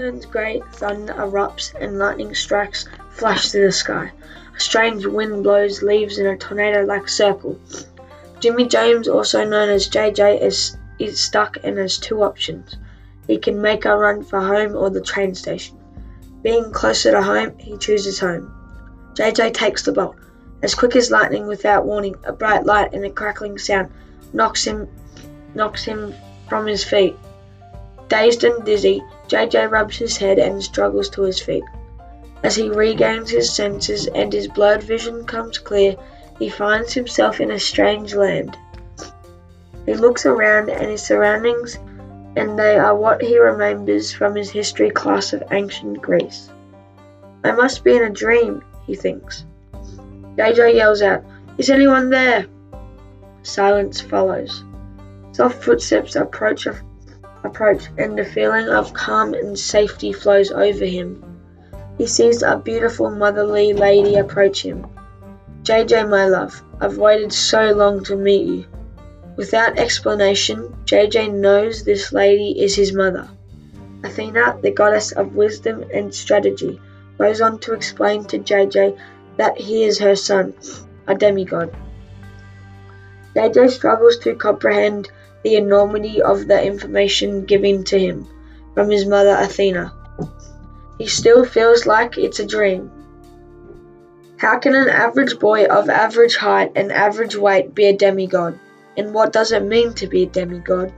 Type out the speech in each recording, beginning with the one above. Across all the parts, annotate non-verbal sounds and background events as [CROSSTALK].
turns grey, thunder erupts, and lightning strikes flash through the sky. A strange wind blows leaves in a tornado-like circle. Jimmy James, also known as JJ, is, is stuck and has two options. He can make a run for home or the train station. Being closer to home, he chooses home. JJ takes the bolt. As quick as lightning, without warning, a bright light and a crackling sound knocks him knocks him from his feet. Dazed and dizzy, JJ rubs his head and struggles to his feet. As he regains his senses and his blurred vision comes clear, he finds himself in a strange land. He looks around and his surroundings, and they are what he remembers from his history class of ancient Greece. I must be in a dream, he thinks. JJ yells out, Is anyone there? Silence follows. Soft footsteps approach, approach, and a feeling of calm and safety flows over him. He sees a beautiful motherly lady approach him. JJ, my love, I've waited so long to meet you. Without explanation, JJ knows this lady is his mother. Athena, the goddess of wisdom and strategy, goes on to explain to JJ that he is her son, a demigod. JJ struggles to comprehend the enormity of the information given to him from his mother Athena. He still feels like it's a dream. How can an average boy of average height and average weight be a demigod? And what does it mean to be a demigod?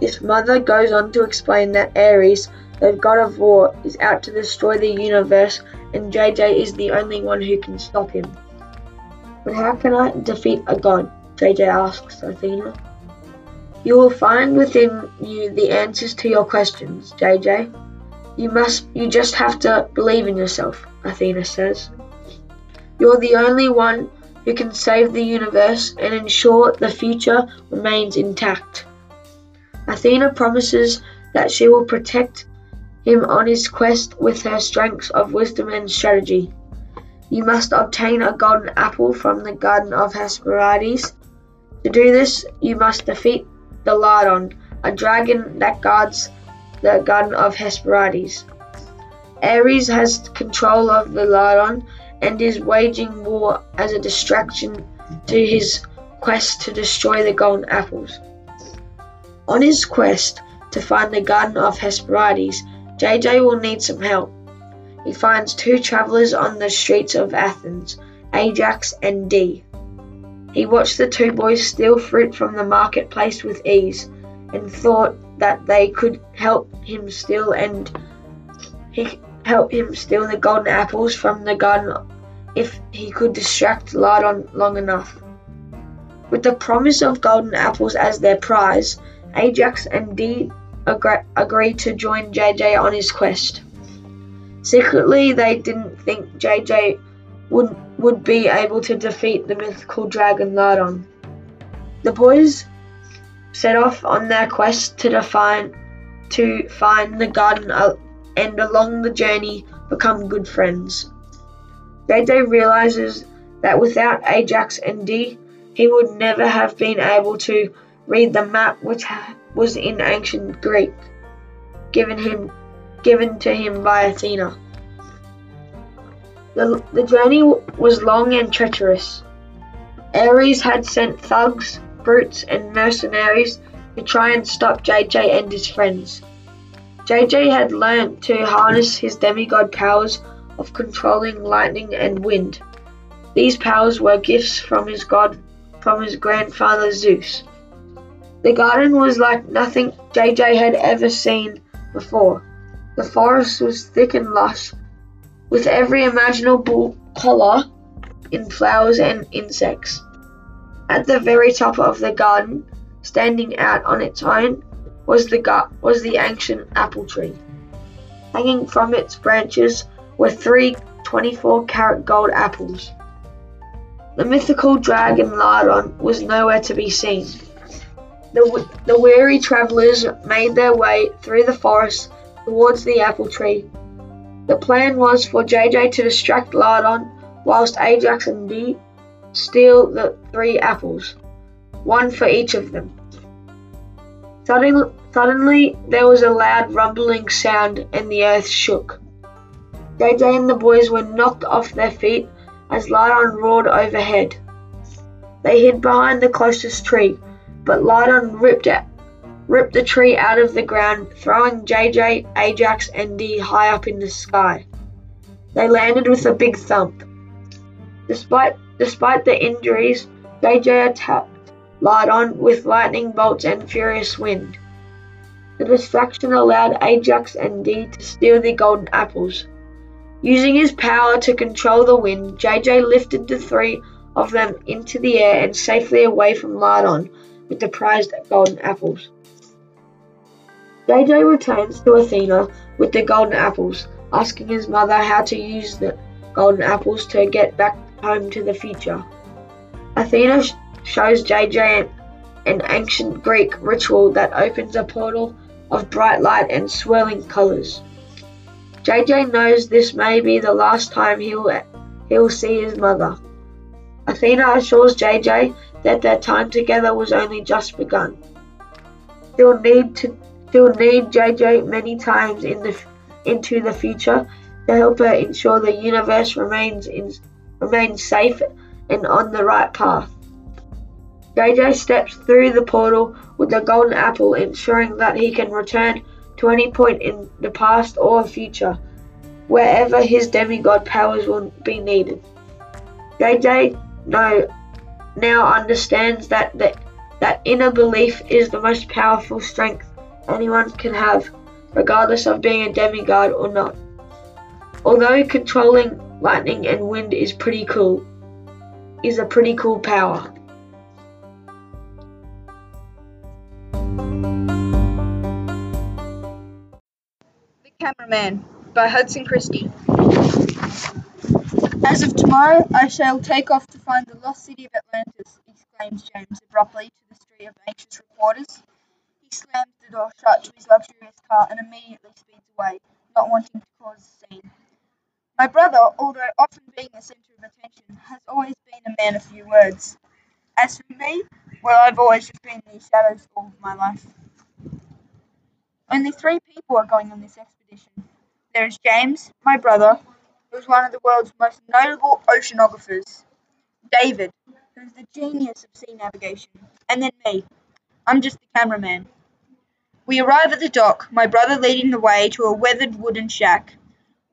His mother goes on to explain that Ares, the god of war, is out to destroy the universe and JJ is the only one who can stop him. But how can I defeat a god? JJ asks Athena. You will find within you the answers to your questions, JJ. You must you just have to believe in yourself, Athena says. You're the only one who can save the universe and ensure the future remains intact. Athena promises that she will protect him on his quest with her strengths of wisdom and strategy. You must obtain a golden apple from the garden of Hesperides. To do this, you must defeat the Ladon, a dragon that guards the garden of Hesperides. Ares has control of the Ladon and is waging war as a distraction to his quest to destroy the golden apples. On his quest to find the garden of Hesperides, JJ will need some help. He finds two travelers on the streets of Athens, Ajax and Dee. He watched the two boys steal fruit from the marketplace with ease and thought that they could help him steal and he help him steal the golden apples from the garden if he could distract Ladon long enough. With the promise of golden apples as their prize, Ajax and Dee agreed to join JJ on his quest. Secretly, they didn't think JJ would, would be able to defeat the mythical dragon Ladon. The boys set off on their quest to define to find the garden uh, and along the journey become good friends. JJ realizes that without Ajax and Dee, he would never have been able to read the map which was in ancient Greek, given him given to him by Athena. The, the journey was long and treacherous. Ares had sent thugs, brutes, and mercenaries to try and stop JJ and his friends. JJ had learned to harness his demigod powers of controlling lightning and wind. These powers were gifts from his god from his grandfather Zeus. The garden was like nothing JJ had ever seen before. The forest was thick and lush, with every imaginable colour in flowers and insects. At the very top of the garden, standing out on its own, was the was the ancient apple tree. Hanging from its branches were three 24 karat gold apples. The mythical dragon Ladon was nowhere to be seen. The, the weary travellers made their way through the forest towards the apple tree. The plan was for JJ to distract Ladon whilst Ajax and Dee steal the three apples, one for each of them. Suddenly, Suddenly, there was a loud rumbling sound and the earth shook. JJ and the boys were knocked off their feet as Lydon roared overhead. They hid behind the closest tree, but Lydon ripped it, ripped the tree out of the ground, throwing JJ, Ajax, and Dee high up in the sky. They landed with a big thump. Despite despite the injuries, JJ attacked Lydon with lightning bolts and furious wind. The distraction allowed Ajax and Dee to steal the golden apples. Using his power to control the wind, JJ lifted the three of them into the air and safely away from Ladon with the prized golden apples. JJ returns to Athena with the golden apples, asking his mother how to use the golden apples to get back home to the future. Athena sh- shows JJ an, an ancient Greek ritual that opens a portal of bright light and swirling colors. JJ knows this may be the last time he'll, he'll see his mother. Athena assures JJ that their time together was only just begun. She'll need to she'll need JJ many times in the into the future to help her ensure the universe remains in, remains safe and on the right path. JJ steps through the portal with the golden apple, ensuring that he can return to any point in the past or future, wherever his demigod powers will be needed. JJ know, now understands that, that that inner belief is the most powerful strength anyone can have, regardless of being a demigod or not. Although controlling lightning and wind is pretty cool, is a pretty cool power. The Cameraman by Hudson Christie. As of tomorrow, I shall take off to find the lost city of Atlantis, exclaims James abruptly to the street of anxious reporters. He slams the door shut to his luxurious car and immediately speeds away, not wanting to cause a scene. My brother, although often being the centre of attention, has always been a man of few words. As for me, well, I've always just been in the shadows all of my life. Only three people are going on this expedition. There is James, my brother, who is one of the world's most notable oceanographers, David, who is the genius of sea navigation, and then me. I'm just the cameraman. We arrive at the dock, my brother leading the way to a weathered wooden shack.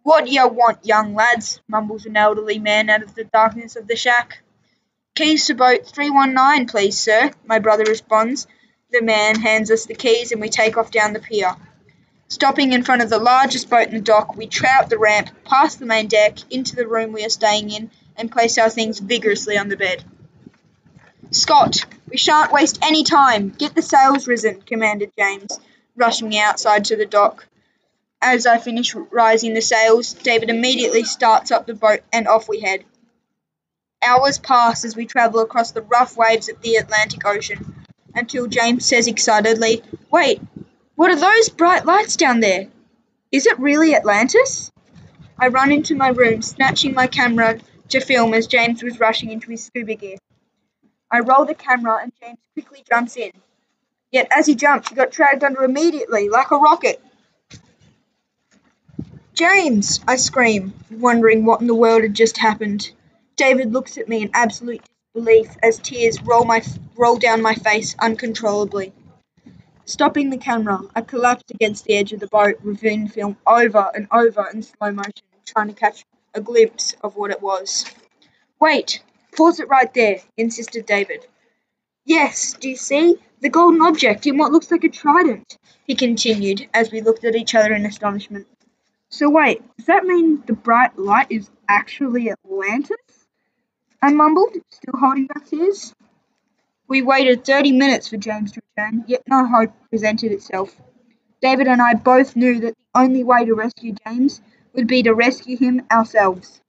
What ya want, young lads? mumbles an elderly man out of the darkness of the shack. Keys to boat 319, please, sir, my brother responds. The man hands us the keys and we take off down the pier. Stopping in front of the largest boat in the dock, we trout the ramp, past the main deck, into the room we are staying in, and place our things vigorously on the bed. Scott, we shan't waste any time. Get the sails risen, commanded James, rushing outside to the dock. As I finish rising the sails, David immediately starts up the boat and off we head. Hours pass as we travel across the rough waves of the Atlantic Ocean until James says excitedly, Wait, what are those bright lights down there? Is it really Atlantis? I run into my room, snatching my camera to film as James was rushing into his scuba gear. I roll the camera and James quickly jumps in. Yet as he jumped, he got dragged under immediately, like a rocket. James! I scream, wondering what in the world had just happened. David looks at me in absolute disbelief as tears roll, my, roll down my face uncontrollably. Stopping the camera, I collapse against the edge of the boat, reviewing film over and over in slow motion, trying to catch a glimpse of what it was. Wait, pause it right there, insisted David. Yes, do you see? The golden object in what looks like a trident, he continued as we looked at each other in astonishment. So wait, does that mean the bright light is actually Atlantis? I mumbled, still holding back tears. We waited thirty minutes for James to return, yet no hope presented itself. David and I both knew that the only way to rescue James would be to rescue him ourselves.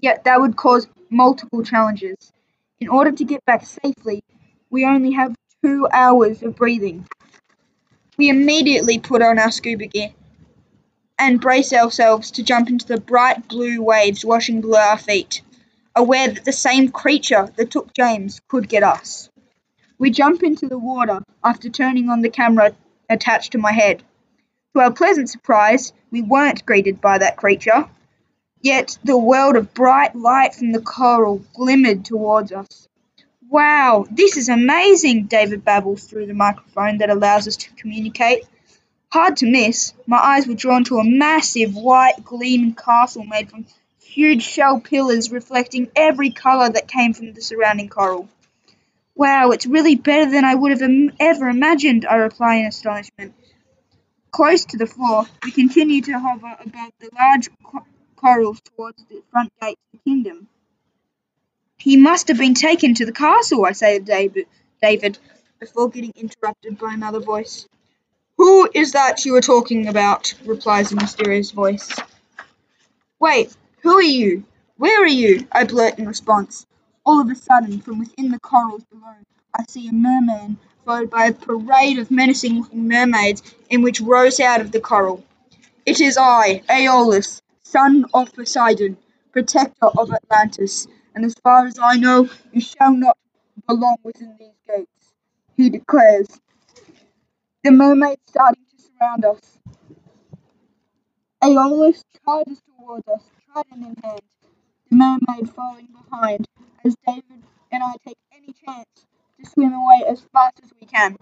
Yet that would cause multiple challenges. In order to get back safely, we only have two hours of breathing. We immediately put on our scuba gear and brace ourselves to jump into the bright blue waves washing below our feet, aware that the same creature that took James could get us. We jump into the water after turning on the camera attached to my head. To our pleasant surprise, we weren't greeted by that creature. Yet the world of bright light from the coral glimmered towards us. Wow, this is amazing, David babbles through the microphone that allows us to communicate. Hard to miss, my eyes were drawn to a massive white gleaming castle made from huge shell pillars reflecting every colour that came from the surrounding coral. Wow, it's really better than I would have Im- ever imagined, I reply in astonishment. Close to the floor, we continue to hover above the large corals towards the front gate of the kingdom. He must have been taken to the castle, I say to David, David before getting interrupted by another voice. Who is that you are talking about? replies a mysterious voice. Wait, who are you? Where are you? I blurt in response. All of a sudden, from within the corals below, I see a merman followed by a parade of menacing looking mermaids in which rose out of the coral. It is I, Aeolus, son of Poseidon, protector of Atlantis, and as far as I know, you shall not belong within these gates, he declares. The mermaids starting to surround us. Aeolus charges towards us, trident in hand, the mermaid following behind, as David and I take any chance to swim away as fast as we can.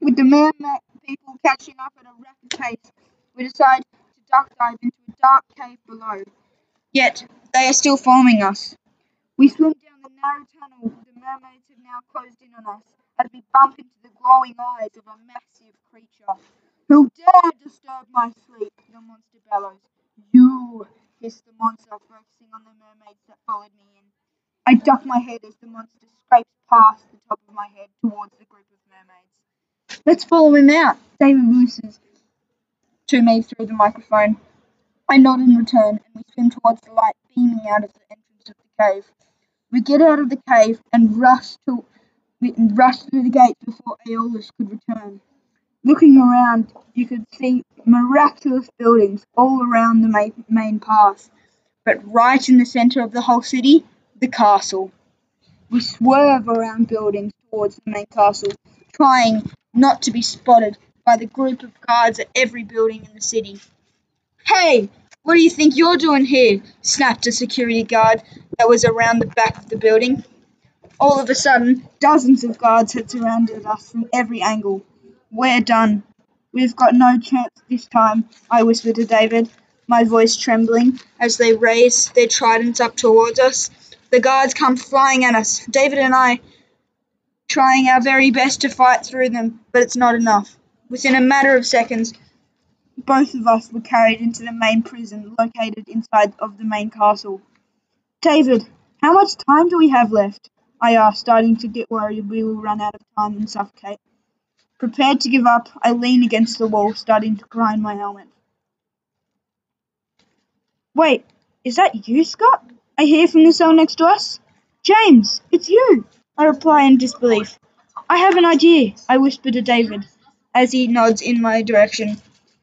With the mermaid people catching up at a rapid pace, we decide duck dive into a dark cave below. Yet, they are still following us. We swim down the narrow tunnel the mermaids have now closed in on us as we bump into the glowing eyes of a massive creature. Who dare disturb my sleep? The monster bellows. You, hissed the monster, focusing on the mermaids that followed me in. I duck my head as the monster scrapes past the top of my head towards the group of mermaids. Let's follow him out, David looses to me through the microphone. I nod in return, and we swim towards the light beaming out of the entrance of the cave. We get out of the cave and rush to rush through the gates before Aeolus could return. Looking around, you could see miraculous buildings all around the main, path, but right in the center of the whole city, the castle. We swerve around buildings towards the main castle, trying not to be spotted by the group of guards at every building in the city. Hey, what do you think you're doing here? snapped a security guard that was around the back of the building. All of a sudden, dozens of guards had surrounded us from every angle. We're done. We've got no chance this time, I whispered to David, my voice trembling as they raised their tridents up towards us. The guards come flying at us. David and I trying our very best to fight through them, but it's not enough. Within a matter of seconds, both of us were carried into the main prison located inside of the main castle. David, how much time do we have left? I asked, starting to get worried we will run out of time and suffocate. Prepared to give up, I lean against the wall, starting to grind my helmet. Wait, is that you, Scott? I hear from the cell next to us. James, it's you! I reply in disbelief. I have an idea, I whisper to David as he nods in my direction.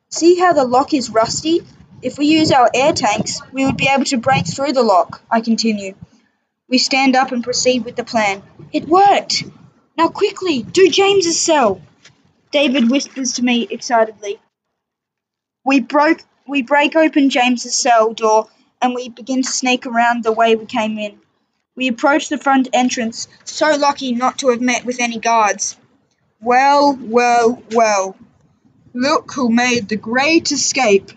See how the lock is rusty? If we use our air tanks, we would be able to break through the lock, I continue. We stand up and proceed with the plan. It worked! Now quickly, do James's cell! David whispers to me excitedly. We broke we break open James's cell door and we begin to sneak around the way we came in. We approach the front entrance, so lucky not to have met with any guards. Well, well, well. Look who made the great escape.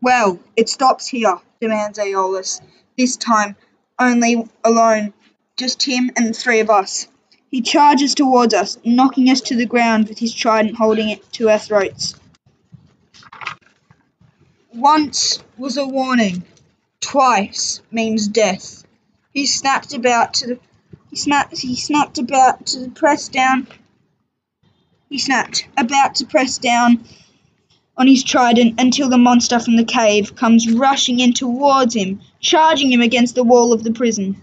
Well, it stops here, demands Aeolus. This time, only alone, just him and the three of us. He charges towards us, knocking us to the ground with his trident holding it to our throats. Once was a warning, twice means death. He snapped about to the he snapped he snapped about to press down he snapped, about to press down on his trident until the monster from the cave comes rushing in towards him, charging him against the wall of the prison.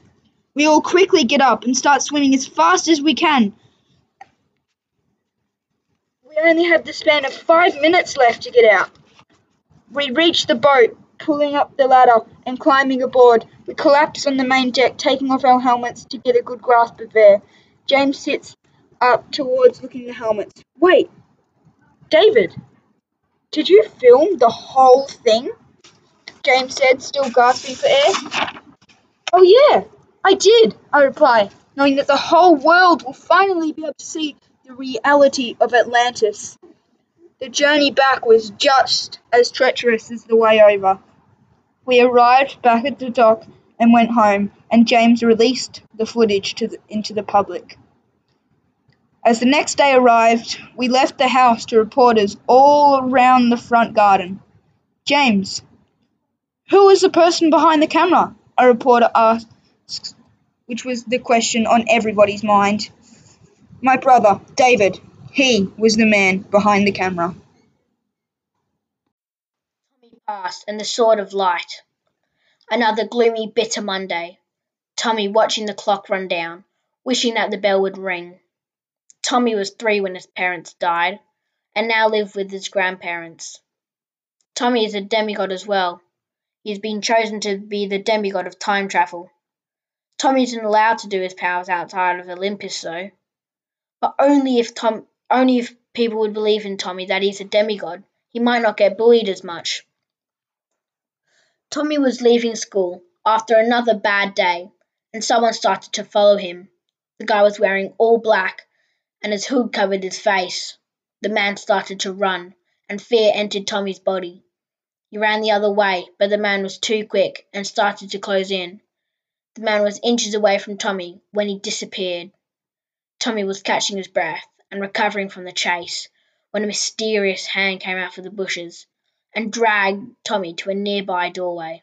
We all quickly get up and start swimming as fast as we can. We only have the span of five minutes left to get out. We reach the boat, pulling up the ladder and climbing aboard. We collapse on the main deck, taking off our helmets to get a good grasp of air. James sits up towards looking at the helmets. Wait, David, did you film the whole thing? James said, still gasping for air. Oh, yeah, I did, I replied, knowing that the whole world will finally be able to see the reality of Atlantis. The journey back was just as treacherous as the way over. We arrived back at the dock and went home, and James released the footage the, into the public. As the next day arrived, we left the house to reporters all around the front garden. James, who is the person behind the camera? A reporter asked, which was the question on everybody's mind. My brother, David. He was the man behind the camera. Tommy passed, and the sword of light. Another gloomy, bitter Monday. Tommy watching the clock run down, wishing that the bell would ring. Tommy was three when his parents died, and now lived with his grandparents. Tommy is a demigod as well. He has been chosen to be the demigod of time travel. Tommy isn't allowed to do his powers outside of Olympus, though. But only if Tom, only if people would believe in Tommy that he's a demigod. He might not get bullied as much. Tommy was leaving school after another bad day, and someone started to follow him. The guy was wearing all black, and his hood covered his face. The man started to run, and fear entered Tommy's body. He ran the other way, but the man was too quick and started to close in. The man was inches away from Tommy when he disappeared. Tommy was catching his breath and recovering from the chase when a mysterious hand came out of the bushes and dragged Tommy to a nearby doorway.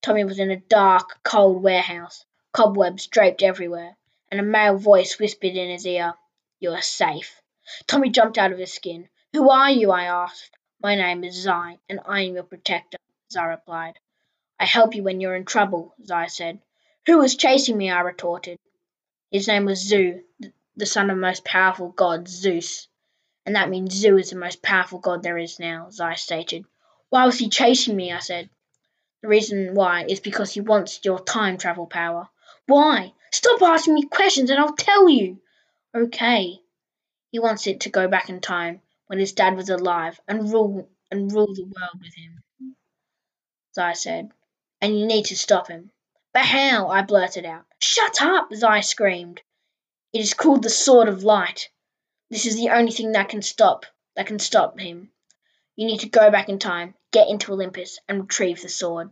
Tommy was in a dark, cold warehouse, cobwebs draped everywhere, and a male voice whispered in his ear, You are safe. Tommy jumped out of his skin. Who are you? I asked. My name is Zai, and I am your protector, Zai replied. I help you when you're in trouble, Zai said. Who was chasing me? I retorted. His name was Zu, the son of the most powerful god, Zeus. And that means Zu is the most powerful god there is now, Zai stated. Why was he chasing me? I said. The reason why is because he wants your time travel power. Why? Stop asking me questions and I'll tell you. Okay. He wants it to go back in time when his dad was alive and rule and rule the world with him. Zai said. And you need to stop him. But how? I blurted out. Shut up! Zai screamed. It is called the Sword of Light. This is the only thing that can stop that can stop him. You need to go back in time, get into Olympus, and retrieve the sword.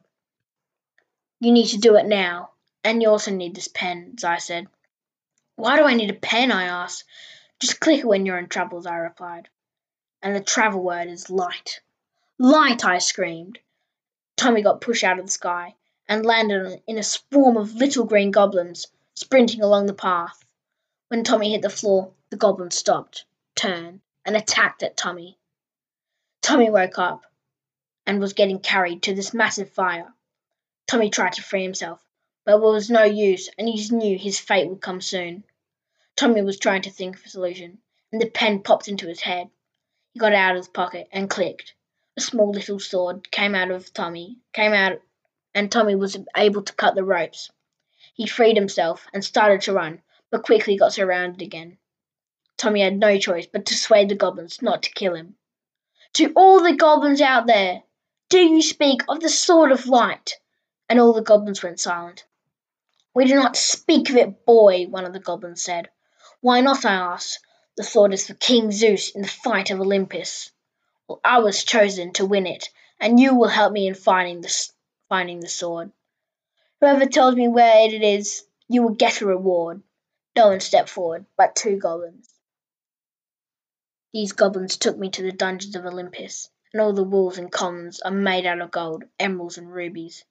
You need to do it now. And you also need this pen, Zai said. Why do I need a pen? I asked. Just click it when you're in trouble, I replied. And the travel word is light. Light! I screamed. Tommy got pushed out of the sky and landed in a swarm of little green goblins sprinting along the path. When Tommy hit the floor, the goblins stopped, turned, and attacked at Tommy. Tommy woke up and was getting carried to this massive fire. Tommy tried to free himself, but it was no use, and he knew his fate would come soon. Tommy was trying to think of a solution, and the pen popped into his head. He got it out of his pocket and clicked. A small little sword came out of Tommy, came out and Tommy was able to cut the ropes. He freed himself and started to run, but quickly got surrounded again. Tommy had no choice but to sway the goblins not to kill him. To all the goblins out there, do you speak of the sword of light? And all the goblins went silent. We do not speak of it, boy, one of the goblins said. Why not? I asked. The sword is for King Zeus in the fight of Olympus. Well, I was chosen to win it, and you will help me in finding the finding the sword. Whoever tells me where it is, you will get a reward. No one stepped forward, but two goblins. These goblins took me to the dungeons of Olympus, and all the walls and columns are made out of gold, emeralds, and rubies.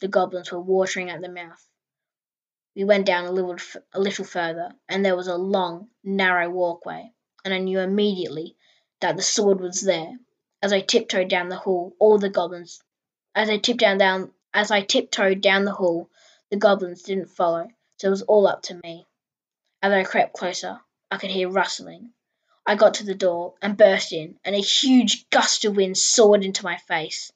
The goblins were watering at the mouth. We went down a little, a little further, and there was a long, narrow walkway, and I knew immediately that the sword was there. As I tiptoed down the hall, all the goblins as I tiptoed down as I tiptoed down the hall, the goblins didn't follow, so it was all up to me. As I crept closer, I could hear rustling. I got to the door and burst in, and a huge gust of wind soared into my face.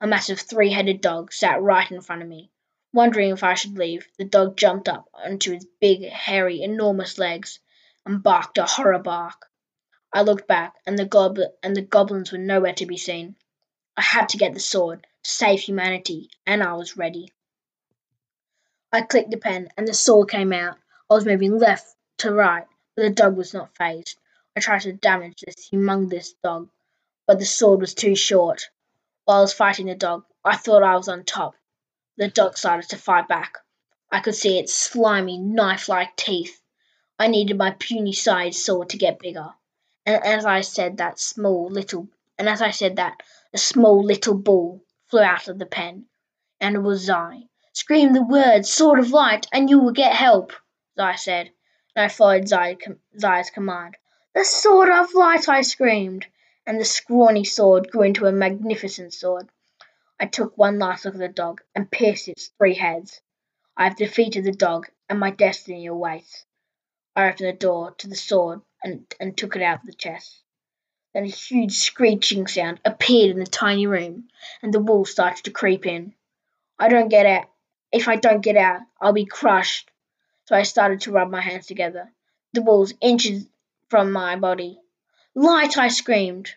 A massive three headed dog sat right in front of me. Wondering if I should leave, the dog jumped up onto his big, hairy, enormous legs and barked a horror bark. I looked back, and the goblin and the goblins were nowhere to be seen. I had to get the sword to save humanity, and I was ready. I clicked the pen, and the sword came out. I was moving left to right, but the dog was not phased. I tried to damage this humongous dog, but the sword was too short. While I was fighting the dog, I thought I was on top. The dog started to fight back. I could see its slimy, knife like teeth. I needed my puny sized sword to get bigger. And as I said that small little and as I said that, a small little ball flew out of the pen. And it was Zai. Scream the word sword of light and you will get help, Zai said. And I followed Zai, Zai's command. The sword of light, I screamed. And the scrawny sword grew into a magnificent sword. I took one last look at the dog and pierced its three heads. I have defeated the dog, and my destiny awaits. I opened the door to the sword and, and took it out of the chest. Then a huge screeching sound appeared in the tiny room, and the wolves started to creep in. I don't get out. If I don't get out, I'll be crushed. So I started to rub my hands together. The wolves inches from my body. Light! I screamed.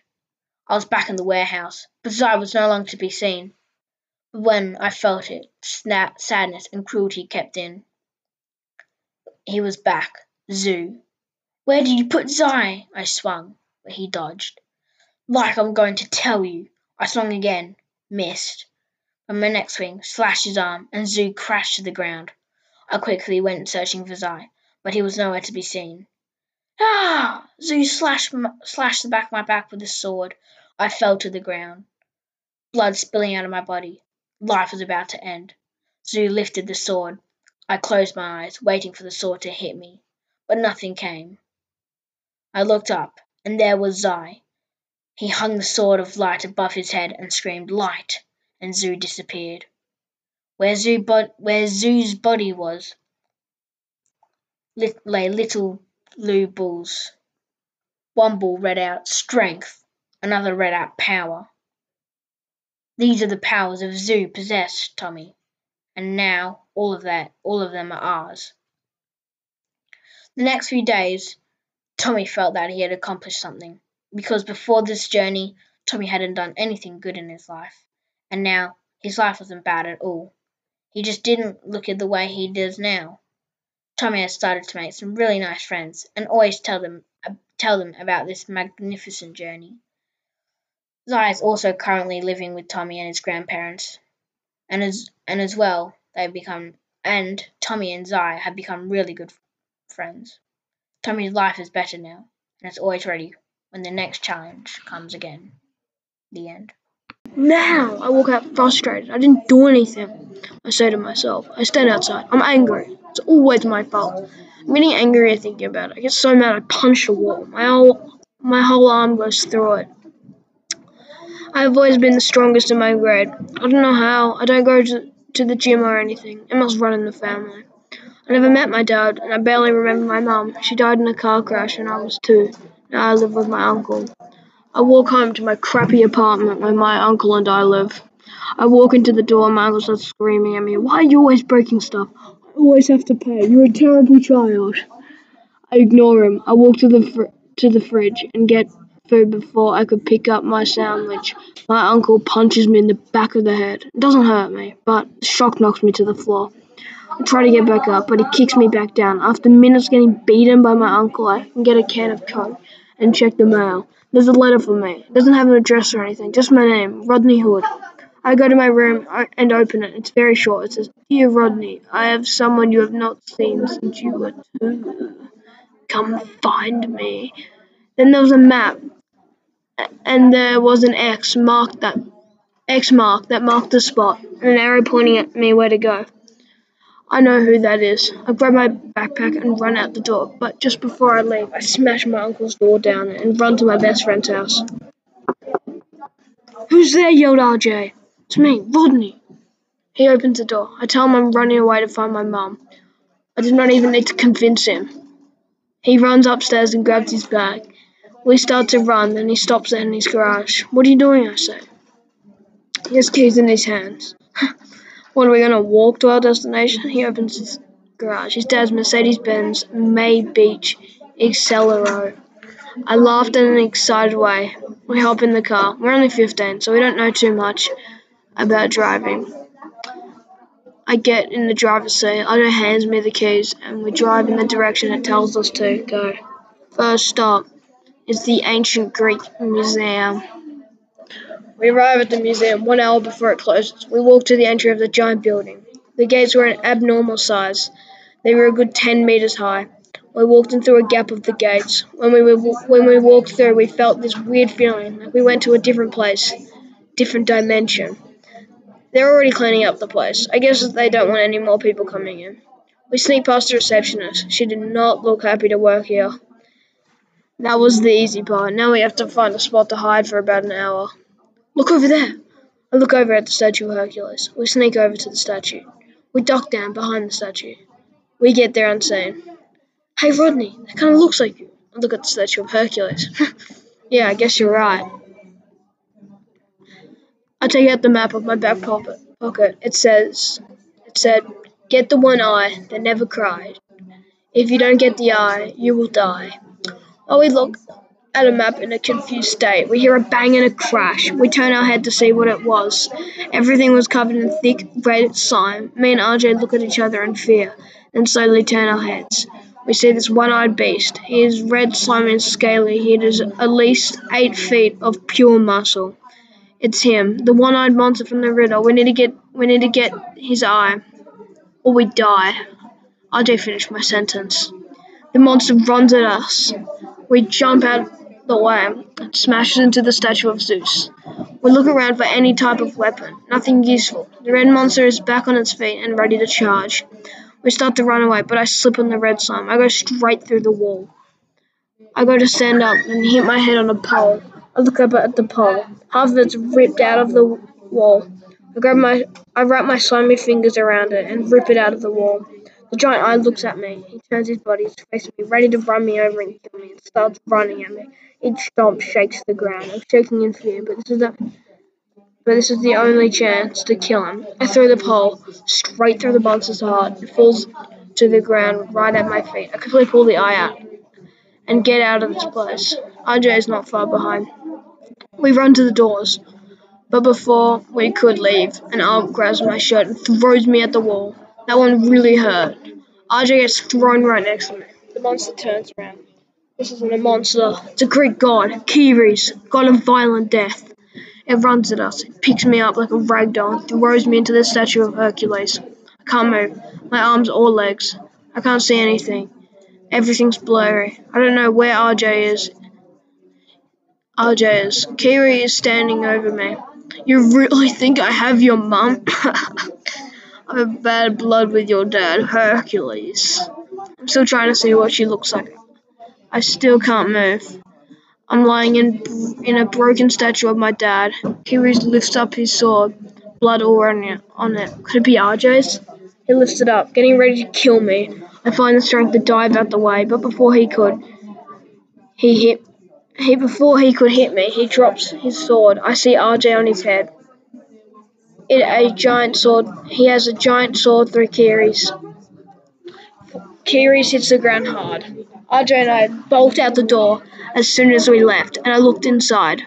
I was back in the warehouse, but Zai was no longer to be seen. But when I felt it, snap, sadness and cruelty kept in. He was back, Zoo. Where did you put Zai? I swung, but he dodged. Like I'm going to tell you. I swung again, missed. On my next swing, slashed his arm, and Zoo crashed to the ground. I quickly went searching for Zai, but he was nowhere to be seen. [SIGHS] Ah! Zoo slashed, slashed the back of my back with his sword. I fell to the ground, blood spilling out of my body. Life was about to end. Zoo lifted the sword. I closed my eyes, waiting for the sword to hit me, but nothing came. I looked up, and there was Zai. He hung the sword of light above his head and screamed "Light!" and Zoo disappeared. Where, Zoo bo- where Zoo's body was lit- lay little blue balls. One ball read out strength, another read out power. These are the powers of Zoo possessed, Tommy, and now all of that, all of them are ours. The next few days Tommy felt that he had accomplished something, because before this journey Tommy hadn't done anything good in his life, and now his life wasn't bad at all. He just didn't look at the way he does now. Tommy has started to make some really nice friends and always tell them tell them about this magnificent journey. Zai is also currently living with Tommy and his grandparents, and as and as well they've become and Tommy and Zai have become really good friends. Tommy's life is better now, and it's always ready when the next challenge comes again. The end. Now I walk out frustrated. I didn't do anything. I say to myself. I stand outside. I'm angry. It's always my fault. I'm getting angrier thinking about it. I get so mad I punch the wall. My whole my whole arm goes through it. I've always been the strongest in my grade. I don't know how. I don't go to, to the gym or anything. It must run in the family. I never met my dad, and I barely remember my mum. She died in a car crash when I was two. Now I live with my uncle. I walk home to my crappy apartment where my uncle and I live. I walk into the door, my uncle starts screaming at me. Why are you always breaking stuff? I always have to pay. You're a terrible child. I ignore him. I walk to the fr- to the fridge and get food before I could pick up my sandwich. My uncle punches me in the back of the head. It doesn't hurt me, but shock knocks me to the floor. I try to get back up, but he kicks me back down. After minutes getting beaten by my uncle, I can get a can of Coke and check the mail. There's a letter for me. It doesn't have an address or anything, just my name, Rodney Hood. I go to my room and open it. It's very short. It says, Dear Rodney, I have someone you have not seen since you were two. Come find me. Then there was a map, and there was an X marked that X mark that marked the spot, and an arrow pointing at me where to go. I know who that is. I grab my backpack and run out the door, but just before I leave, I smash my uncle's door down and run to my best friend's house. Who's there? yelled RJ. It's me, Rodney. He opens the door. I tell him I'm running away to find my mum. I did not even need to convince him. He runs upstairs and grabs his bag. We start to run, then he stops in his garage. What are you doing? I say. He has keys in his hands. [LAUGHS] What are we gonna walk to our destination? He opens his garage. His dad's Mercedes Benz Maybach Accelero. I laughed in an excited way. We hop in the car. We're only 15, so we don't know too much about driving. I get in the driver's seat. Otto hands me the keys, and we drive in the direction it tells us to go. First stop is the Ancient Greek Museum. We arrive at the museum one hour before it closes. We walk to the entry of the giant building. The gates were an abnormal size. They were a good 10 meters high. We walked in through a gap of the gates. When we were, when we walked through, we felt this weird feeling like we went to a different place, different dimension. They're already cleaning up the place. I guess they don't want any more people coming in. We sneaked past the receptionist. She did not look happy to work here. That was the easy part. Now we have to find a spot to hide for about an hour. Look over there. I look over at the statue of Hercules. We sneak over to the statue. We duck down behind the statue. We get there unseen. Hey Rodney, that kind of looks like you. I look at the statue of Hercules. [LAUGHS] yeah, I guess you're right. I take out the map of my back pocket. It says, it said, get the one eye that never cried. If you don't get the eye, you will die. While we look at a map in a confused state, we hear a bang and a crash. We turn our head to see what it was. Everything was covered in thick red slime. Me and RJ look at each other in fear, then slowly turn our heads. We see this one-eyed beast. He is red, slimy, and scaly. He is at least eight feet of pure muscle. It's him, the one-eyed monster from the riddle. We need to get, we need to get his eye, or we die. RJ finished my sentence. The monster runs at us. We jump out the and smashes into the statue of Zeus. We look around for any type of weapon. Nothing useful. The red monster is back on its feet and ready to charge. We start to run away, but I slip on the red slime. I go straight through the wall. I go to stand up and hit my head on a pole. I look up at the pole. Half of it's ripped out of the wall. I grab my, I wrap my slimy fingers around it and rip it out of the wall. The giant eye looks at me. He turns his body to face me, ready to run me over and kill me, and starts running at me. Each stomp shakes the ground. I'm shaking in fear, but this is the but this is the only chance to kill him. I throw the pole straight through the monster's heart. It falls to the ground right at my feet. I quickly pull the eye out and get out of this place. RJ is not far behind. We run to the doors, but before we could leave, an arm grabs my shirt and throws me at the wall. That one really hurt. RJ gets thrown right next to me. The monster turns around. This isn't a monster. It's a Greek god, Keres, god of violent death. It runs at us. It picks me up like a rag doll throws me into the statue of Hercules. I can't move. My arms or legs. I can't see anything. Everything's blurry. I don't know where RJ is. RJ is. Kiri is standing over me. You really think I have your mum? [LAUGHS] I have bad blood with your dad, Hercules. I'm still trying to see what she looks like. I still can't move. I'm lying in in a broken statue of my dad. Keres lifts up his sword, blood all on it. On it. Could it be RJ's? He lifts it up, getting ready to kill me. I find the strength to dive out the way, but before he could, he hit. He before he could hit me, he drops his sword. I see RJ on his head. It a giant sword. He has a giant sword through Keres. Keres hits the ground hard. RJ and I bolt out the door as soon as we left, and I looked inside.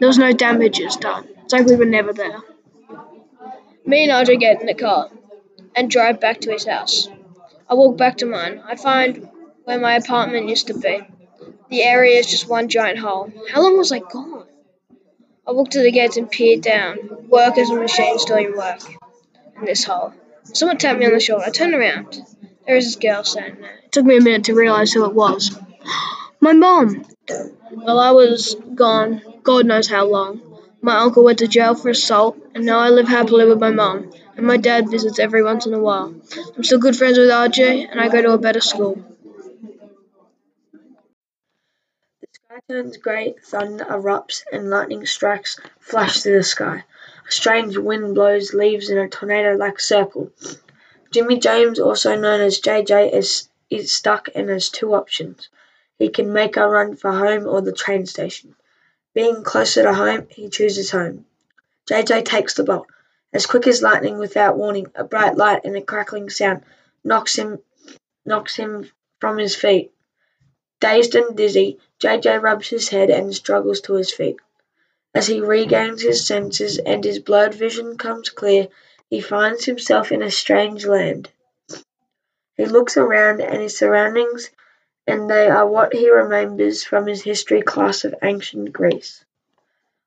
There was no damages done. It's like we were never there. Me and RJ get in the car and drive back to his house. I walk back to mine. I find where my apartment used to be. The area is just one giant hole. How long was I gone? I walked to the gates and peered down. Workers and machines doing work in this hole. Someone tapped me on the shoulder. I turned around. There was this girl standing there. It took me a minute to realize who it was. [GASPS] My mom! Well, I was gone, God knows how long. My uncle went to jail for assault, and now I live happily with my mom, and my dad visits every once in a while. I'm still good friends with RJ, and I go to a better school. The sky turns grey, thunder erupts, and lightning strikes flash through the sky. A strange wind blows leaves in a tornado-like circle. Jimmy James, also known as JJ, is, is stuck and has two options. He can make a run for home or the train station. Being closer to home, he chooses home. JJ takes the bolt. As quick as lightning without warning, a bright light and a crackling sound knocks him knocks him from his feet. Dazed and dizzy, JJ rubs his head and struggles to his feet. As he regains his senses and his blurred vision comes clear, he finds himself in a strange land. He looks around and his surroundings and they are what he remembers from his history class of ancient Greece.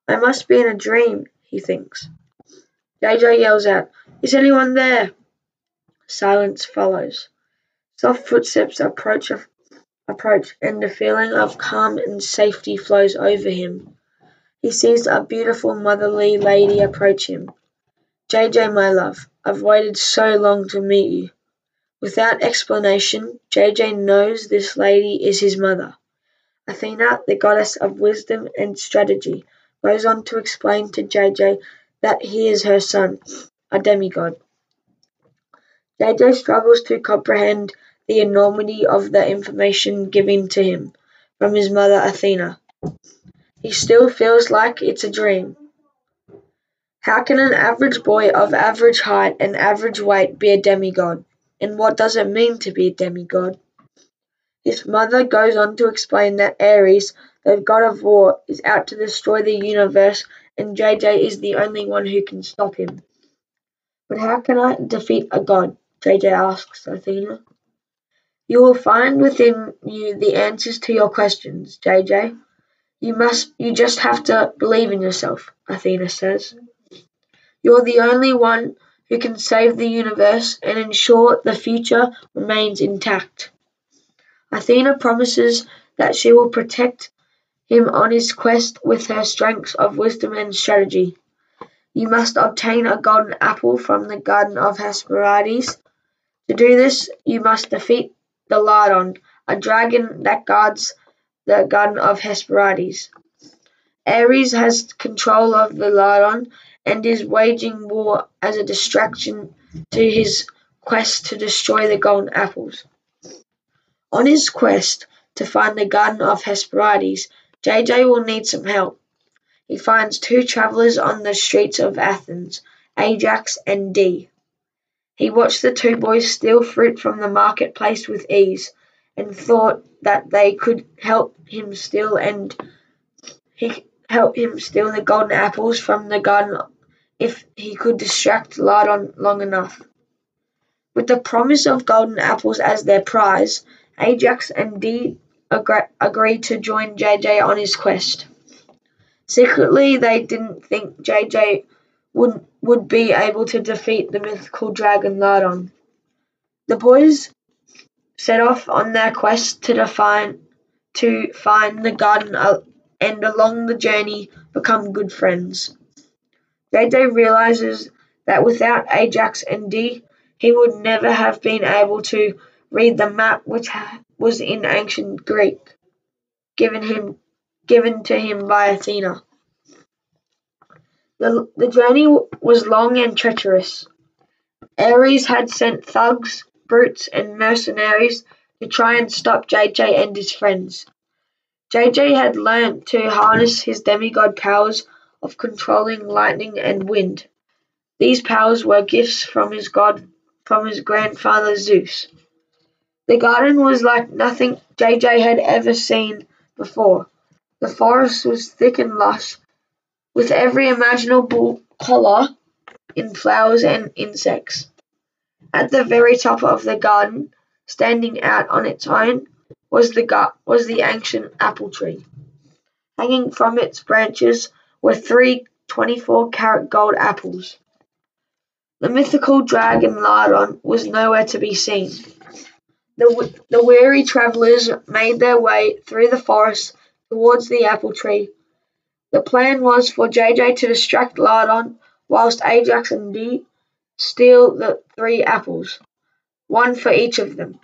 I must be in a dream, he thinks. JJ yells out, Is anyone there? Silence follows. Soft footsteps approach, approach and a feeling of calm and safety flows over him. He sees a beautiful motherly lady approach him. JJ, my love, I've waited so long to meet you. Without explanation, JJ knows this lady is his mother. Athena, the goddess of wisdom and strategy, goes on to explain to JJ that he is her son, a demigod. JJ struggles to comprehend the enormity of the information given to him from his mother Athena. He still feels like it's a dream. How can an average boy of average height and average weight be a demigod? And what does it mean to be a demigod? His mother goes on to explain that Ares, the god of war, is out to destroy the universe and JJ is the only one who can stop him. But how can I defeat a god? JJ asks Athena. You will find within you the answers to your questions, JJ. You must you just have to believe in yourself, Athena says. You're the only one who can save the universe and ensure the future remains intact. Athena promises that she will protect him on his quest with her strengths of wisdom and strategy. You must obtain a golden apple from the garden of Hesperides. To do this, you must defeat the Ladon, a dragon that guards the garden of Hesperides. Ares has control of the Ladon and is waging war as a distraction to his quest to destroy the golden apples. On his quest to find the Garden of Hesperides, JJ will need some help. He finds two travelers on the streets of Athens, Ajax and D. He watched the two boys steal fruit from the marketplace with ease, and thought that they could help him steal and he help him steal the golden apples from the garden if he could distract Ladon long enough. With the promise of golden apples as their prize, Ajax and Dee agree to join JJ on his quest. Secretly, they didn't think JJ would, would be able to defeat the mythical dragon Ladon. The boys set off on their quest to define to find the garden uh, and along the journey become good friends. JJ realizes that without Ajax and D, he would never have been able to read the map which was in ancient Greek, given him given to him by Athena. The, the journey was long and treacherous. Ares had sent thugs, brutes, and mercenaries to try and stop JJ and his friends. JJ had learnt to harness his demigod powers of controlling lightning and wind. These powers were gifts from his god from his grandfather Zeus. The garden was like nothing JJ had ever seen before. The forest was thick and lush, with every imaginable colour in flowers and insects. At the very top of the garden, standing out on its own, was the was the ancient apple tree. Hanging from its branches were three 24 carat gold apples. The mythical dragon Ladon was nowhere to be seen. The, the weary travellers made their way through the forest towards the apple tree. The plan was for JJ to distract Ladon whilst Ajax and D steal the three apples, one for each of them.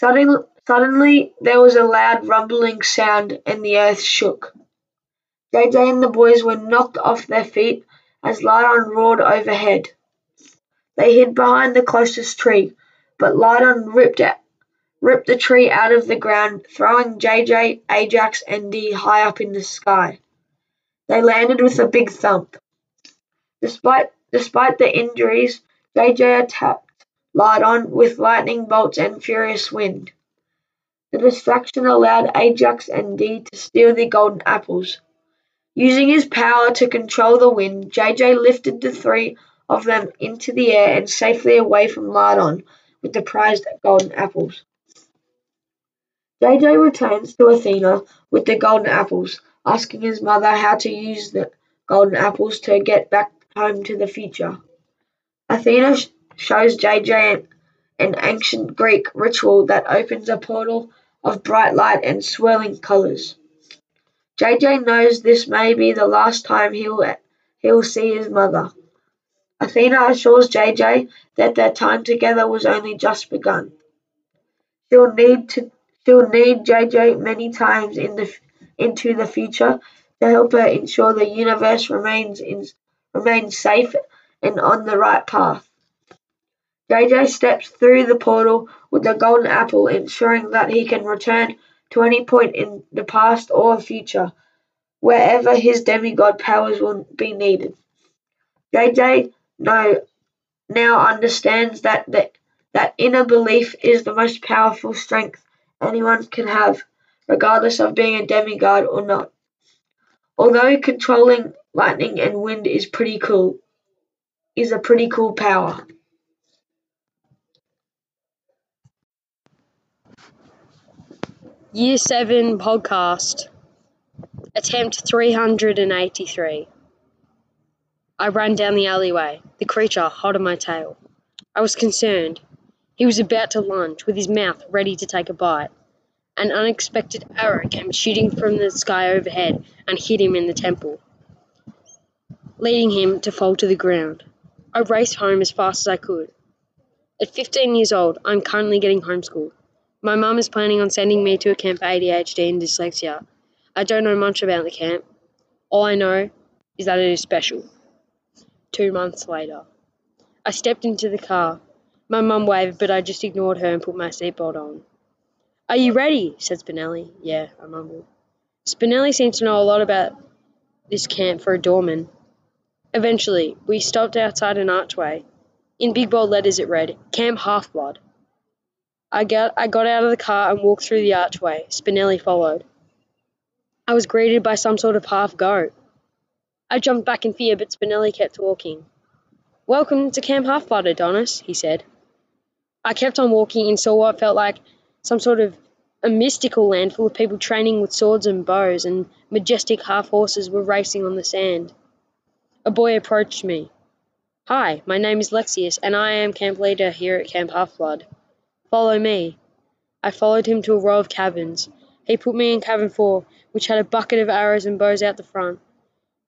Suddenly, suddenly there was a loud rumbling sound and the earth shook. JJ and the boys were knocked off their feet as Ladon roared overhead. They hid behind the closest tree, but Ladon ripped it, ripped the tree out of the ground, throwing JJ, Ajax, and D high up in the sky. They landed with a big thump. Despite despite the injuries, JJ attacked Ladon with lightning bolts and furious wind. The distraction allowed Ajax and Dee to steal the golden apples. Using his power to control the wind, JJ lifted the three of them into the air and safely away from Ladon with the prized golden apples. JJ returns to Athena with the golden apples, asking his mother how to use the golden apples to get back home to the future. Athena shows JJ an ancient Greek ritual that opens a portal of bright light and swirling colors. JJ knows this may be the last time he will, he will see his mother. Athena assures JJ that their time together was only just begun. She'll need to she'll need JJ many times in the into the future to help her ensure the universe remains in, remains safe and on the right path. JJ steps through the portal with the golden apple, ensuring that he can return to any point in the past or future, wherever his demigod powers will be needed. JJ no, now understands that, that that inner belief is the most powerful strength anyone can have, regardless of being a demigod or not. Although controlling lightning and wind is pretty cool, is a pretty cool power. Year 7 podcast, attempt 383. I ran down the alleyway, the creature hot on my tail. I was concerned. He was about to lunge, with his mouth ready to take a bite. An unexpected arrow came shooting from the sky overhead and hit him in the temple, leading him to fall to the ground. I raced home as fast as I could. At 15 years old, I'm currently getting homeschooled. My mum is planning on sending me to a camp for ADHD and dyslexia. I don't know much about the camp. All I know is that it is special. Two months later, I stepped into the car. My mum waved, but I just ignored her and put my seatbelt on. Are you ready? said Spinelli. Yeah, I mumbled. Spinelli seems to know a lot about this camp for a doorman. Eventually, we stopped outside an archway. In big bold letters, it read, Camp Half Blood. I got, I got out of the car and walked through the archway. Spinelli followed. I was greeted by some sort of half goat. I jumped back in fear, but Spinelli kept walking. Welcome to Camp Half Blood, Adonis, he said. I kept on walking and saw what felt like some sort of a mystical land full of people training with swords and bows, and majestic half horses were racing on the sand. A boy approached me. Hi, my name is Lexius, and I am camp leader here at Camp Half Blood. Follow me. I followed him to a row of cabins. He put me in cabin four, which had a bucket of arrows and bows out the front.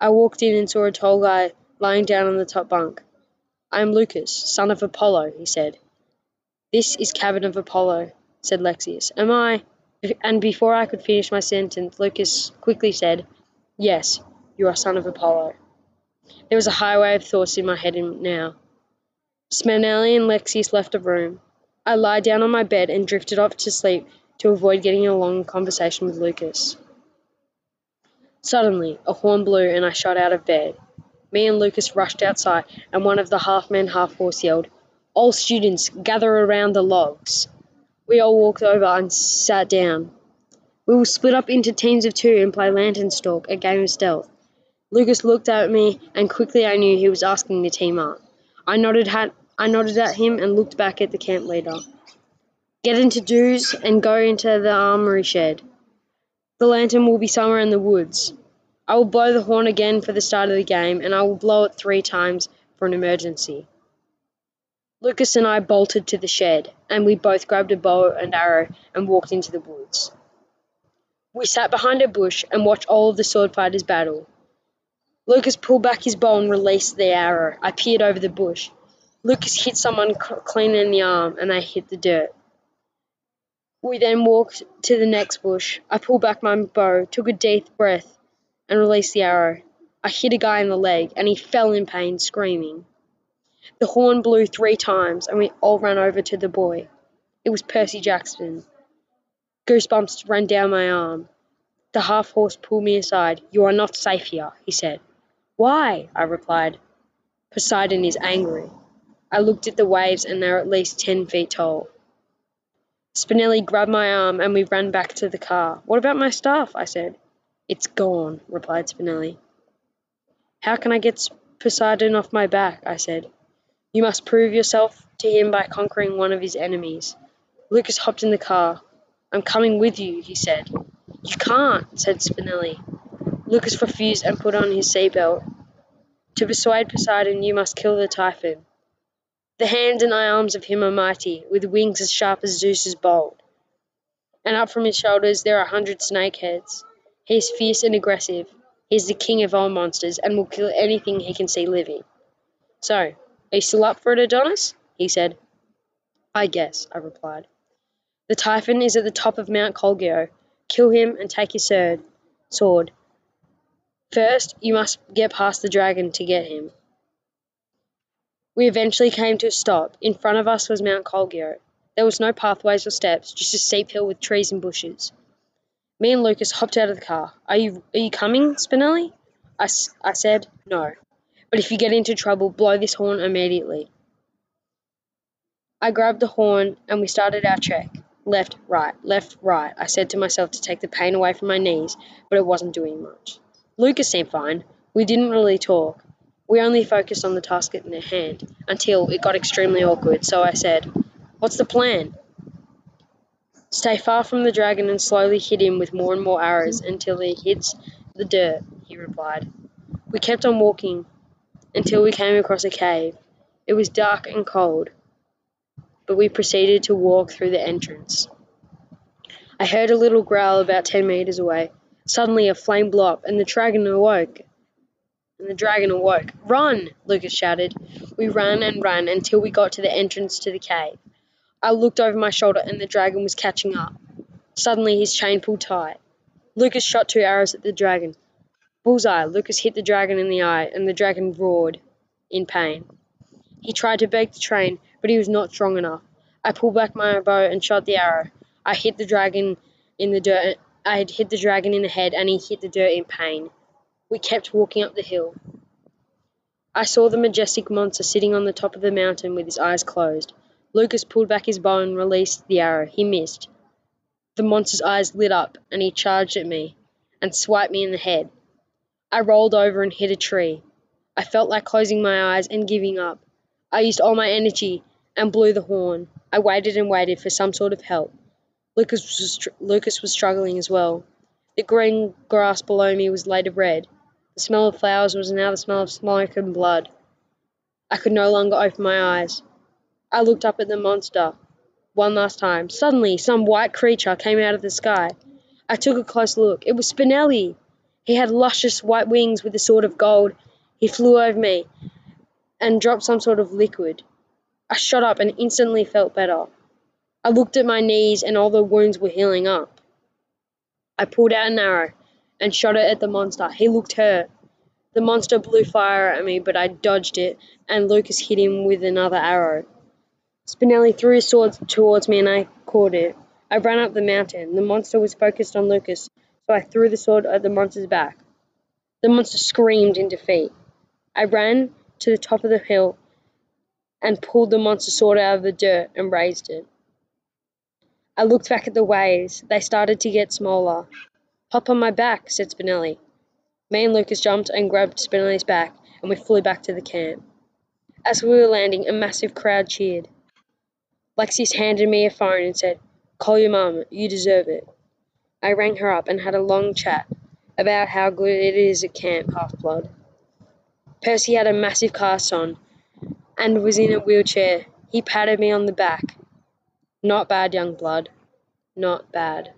I walked in and saw a tall guy lying down on the top bunk. I am Lucas, son of Apollo, he said. This is cabin of Apollo, said Lexius. Am I? And before I could finish my sentence, Lucas quickly said, Yes, you are son of Apollo. There was a highway of thoughts in my head now. Spinelli and Lexius left the room. I lied down on my bed and drifted off to sleep to avoid getting a long conversation with Lucas. Suddenly, a horn blew and I shot out of bed. Me and Lucas rushed outside, and one of the half men, half horse yelled, All students, gather around the logs. We all walked over and sat down. We will split up into teams of two and play Lantern Stalk, a game of stealth. Lucas looked at me, and quickly I knew he was asking to team up. I nodded I nodded at him and looked back at the camp leader. Get into dues and go into the armory shed. The lantern will be somewhere in the woods. I will blow the horn again for the start of the game, and I will blow it three times for an emergency. Lucas and I bolted to the shed, and we both grabbed a bow and arrow and walked into the woods. We sat behind a bush and watched all of the sword fighters battle. Lucas pulled back his bow and released the arrow. I peered over the bush. Lucas hit someone clean in the arm and they hit the dirt. We then walked to the next bush. I pulled back my bow, took a deep breath, and released the arrow. I hit a guy in the leg and he fell in pain, screaming. The horn blew three times and we all ran over to the boy. It was Percy Jackson. Goosebumps ran down my arm. The half horse pulled me aside. You are not safe here, he said. Why? I replied. Poseidon is angry. I looked at the waves and they were at least ten feet tall. Spinelli grabbed my arm and we ran back to the car. What about my stuff? I said. It's gone, replied Spinelli. How can I get Poseidon off my back? I said. You must prove yourself to him by conquering one of his enemies. Lucas hopped in the car. I'm coming with you, he said. You can't, said Spinelli. Lucas refused and put on his seatbelt. To persuade Poseidon, you must kill the Typhon. The hands and arms of him are mighty, with wings as sharp as Zeus's bolt. And up from his shoulders there are a hundred snake heads. He is fierce and aggressive. He is the king of all monsters and will kill anything he can see living. So, are you still up for it, Adonis? he said. I guess, I replied. The Typhon is at the top of Mount Colgeo. Kill him and take his sword. Sword. First, you must get past the dragon to get him. We eventually came to a stop. In front of us was Mount Colgeo. There was no pathways or steps, just a steep hill with trees and bushes. Me and Lucas hopped out of the car. Are you are you coming, Spinelli? I, I said, no. But if you get into trouble, blow this horn immediately. I grabbed the horn and we started our trek. Left, right, left, right. I said to myself to take the pain away from my knees, but it wasn't doing much. Lucas seemed fine. We didn't really talk. We only focused on the task at hand until it got extremely awkward, so I said, What's the plan? Stay far from the dragon and slowly hit him with more and more arrows until he hits the dirt, he replied. We kept on walking until we came across a cave. It was dark and cold, but we proceeded to walk through the entrance. I heard a little growl about ten meters away. Suddenly a flame blew up and the dragon awoke and the dragon awoke. Run! Lucas shouted. We ran and ran until we got to the entrance to the cave. I looked over my shoulder and the dragon was catching up. Suddenly his chain pulled tight. Lucas shot two arrows at the dragon. Bullseye! Lucas hit the dragon in the eye and the dragon roared in pain. He tried to break the train, but he was not strong enough. I pulled back my bow and shot the arrow. I hit the dragon in the dirt. I had hit the dragon in the head and he hit the dirt in pain. We kept walking up the hill. I saw the majestic monster sitting on the top of the mountain with his eyes closed. Lucas pulled back his bow and released the arrow. He missed. The monster's eyes lit up and he charged at me and swiped me in the head. I rolled over and hit a tree. I felt like closing my eyes and giving up. I used all my energy and blew the horn. I waited and waited for some sort of help. Lucas was, Lucas was struggling as well. The green grass below me was laid red. The smell of flowers was now the smell of smoke and blood. I could no longer open my eyes. I looked up at the monster one last time. Suddenly, some white creature came out of the sky. I took a close look. It was Spinelli. He had luscious white wings with a sword of gold. He flew over me and dropped some sort of liquid. I shot up and instantly felt better. I looked at my knees and all the wounds were healing up. I pulled out an arrow and shot it at the monster. He looked hurt. The monster blew fire at me, but I dodged it, and Lucas hit him with another arrow. Spinelli threw his sword towards me, and I caught it. I ran up the mountain. The monster was focused on Lucas, so I threw the sword at the monster's back. The monster screamed in defeat. I ran to the top of the hill and pulled the monster's sword out of the dirt and raised it. I looked back at the waves. They started to get smaller. Hop on my back, said Spinelli. Me and Lucas jumped and grabbed Spinelli's back, and we flew back to the camp. As we were landing, a massive crowd cheered. Lexis handed me a phone and said, Call your mum, you deserve it. I rang her up and had a long chat about how good it is at Camp Half Blood. Percy had a massive cast on and was in a wheelchair. He patted me on the back. Not bad, young blood. Not bad.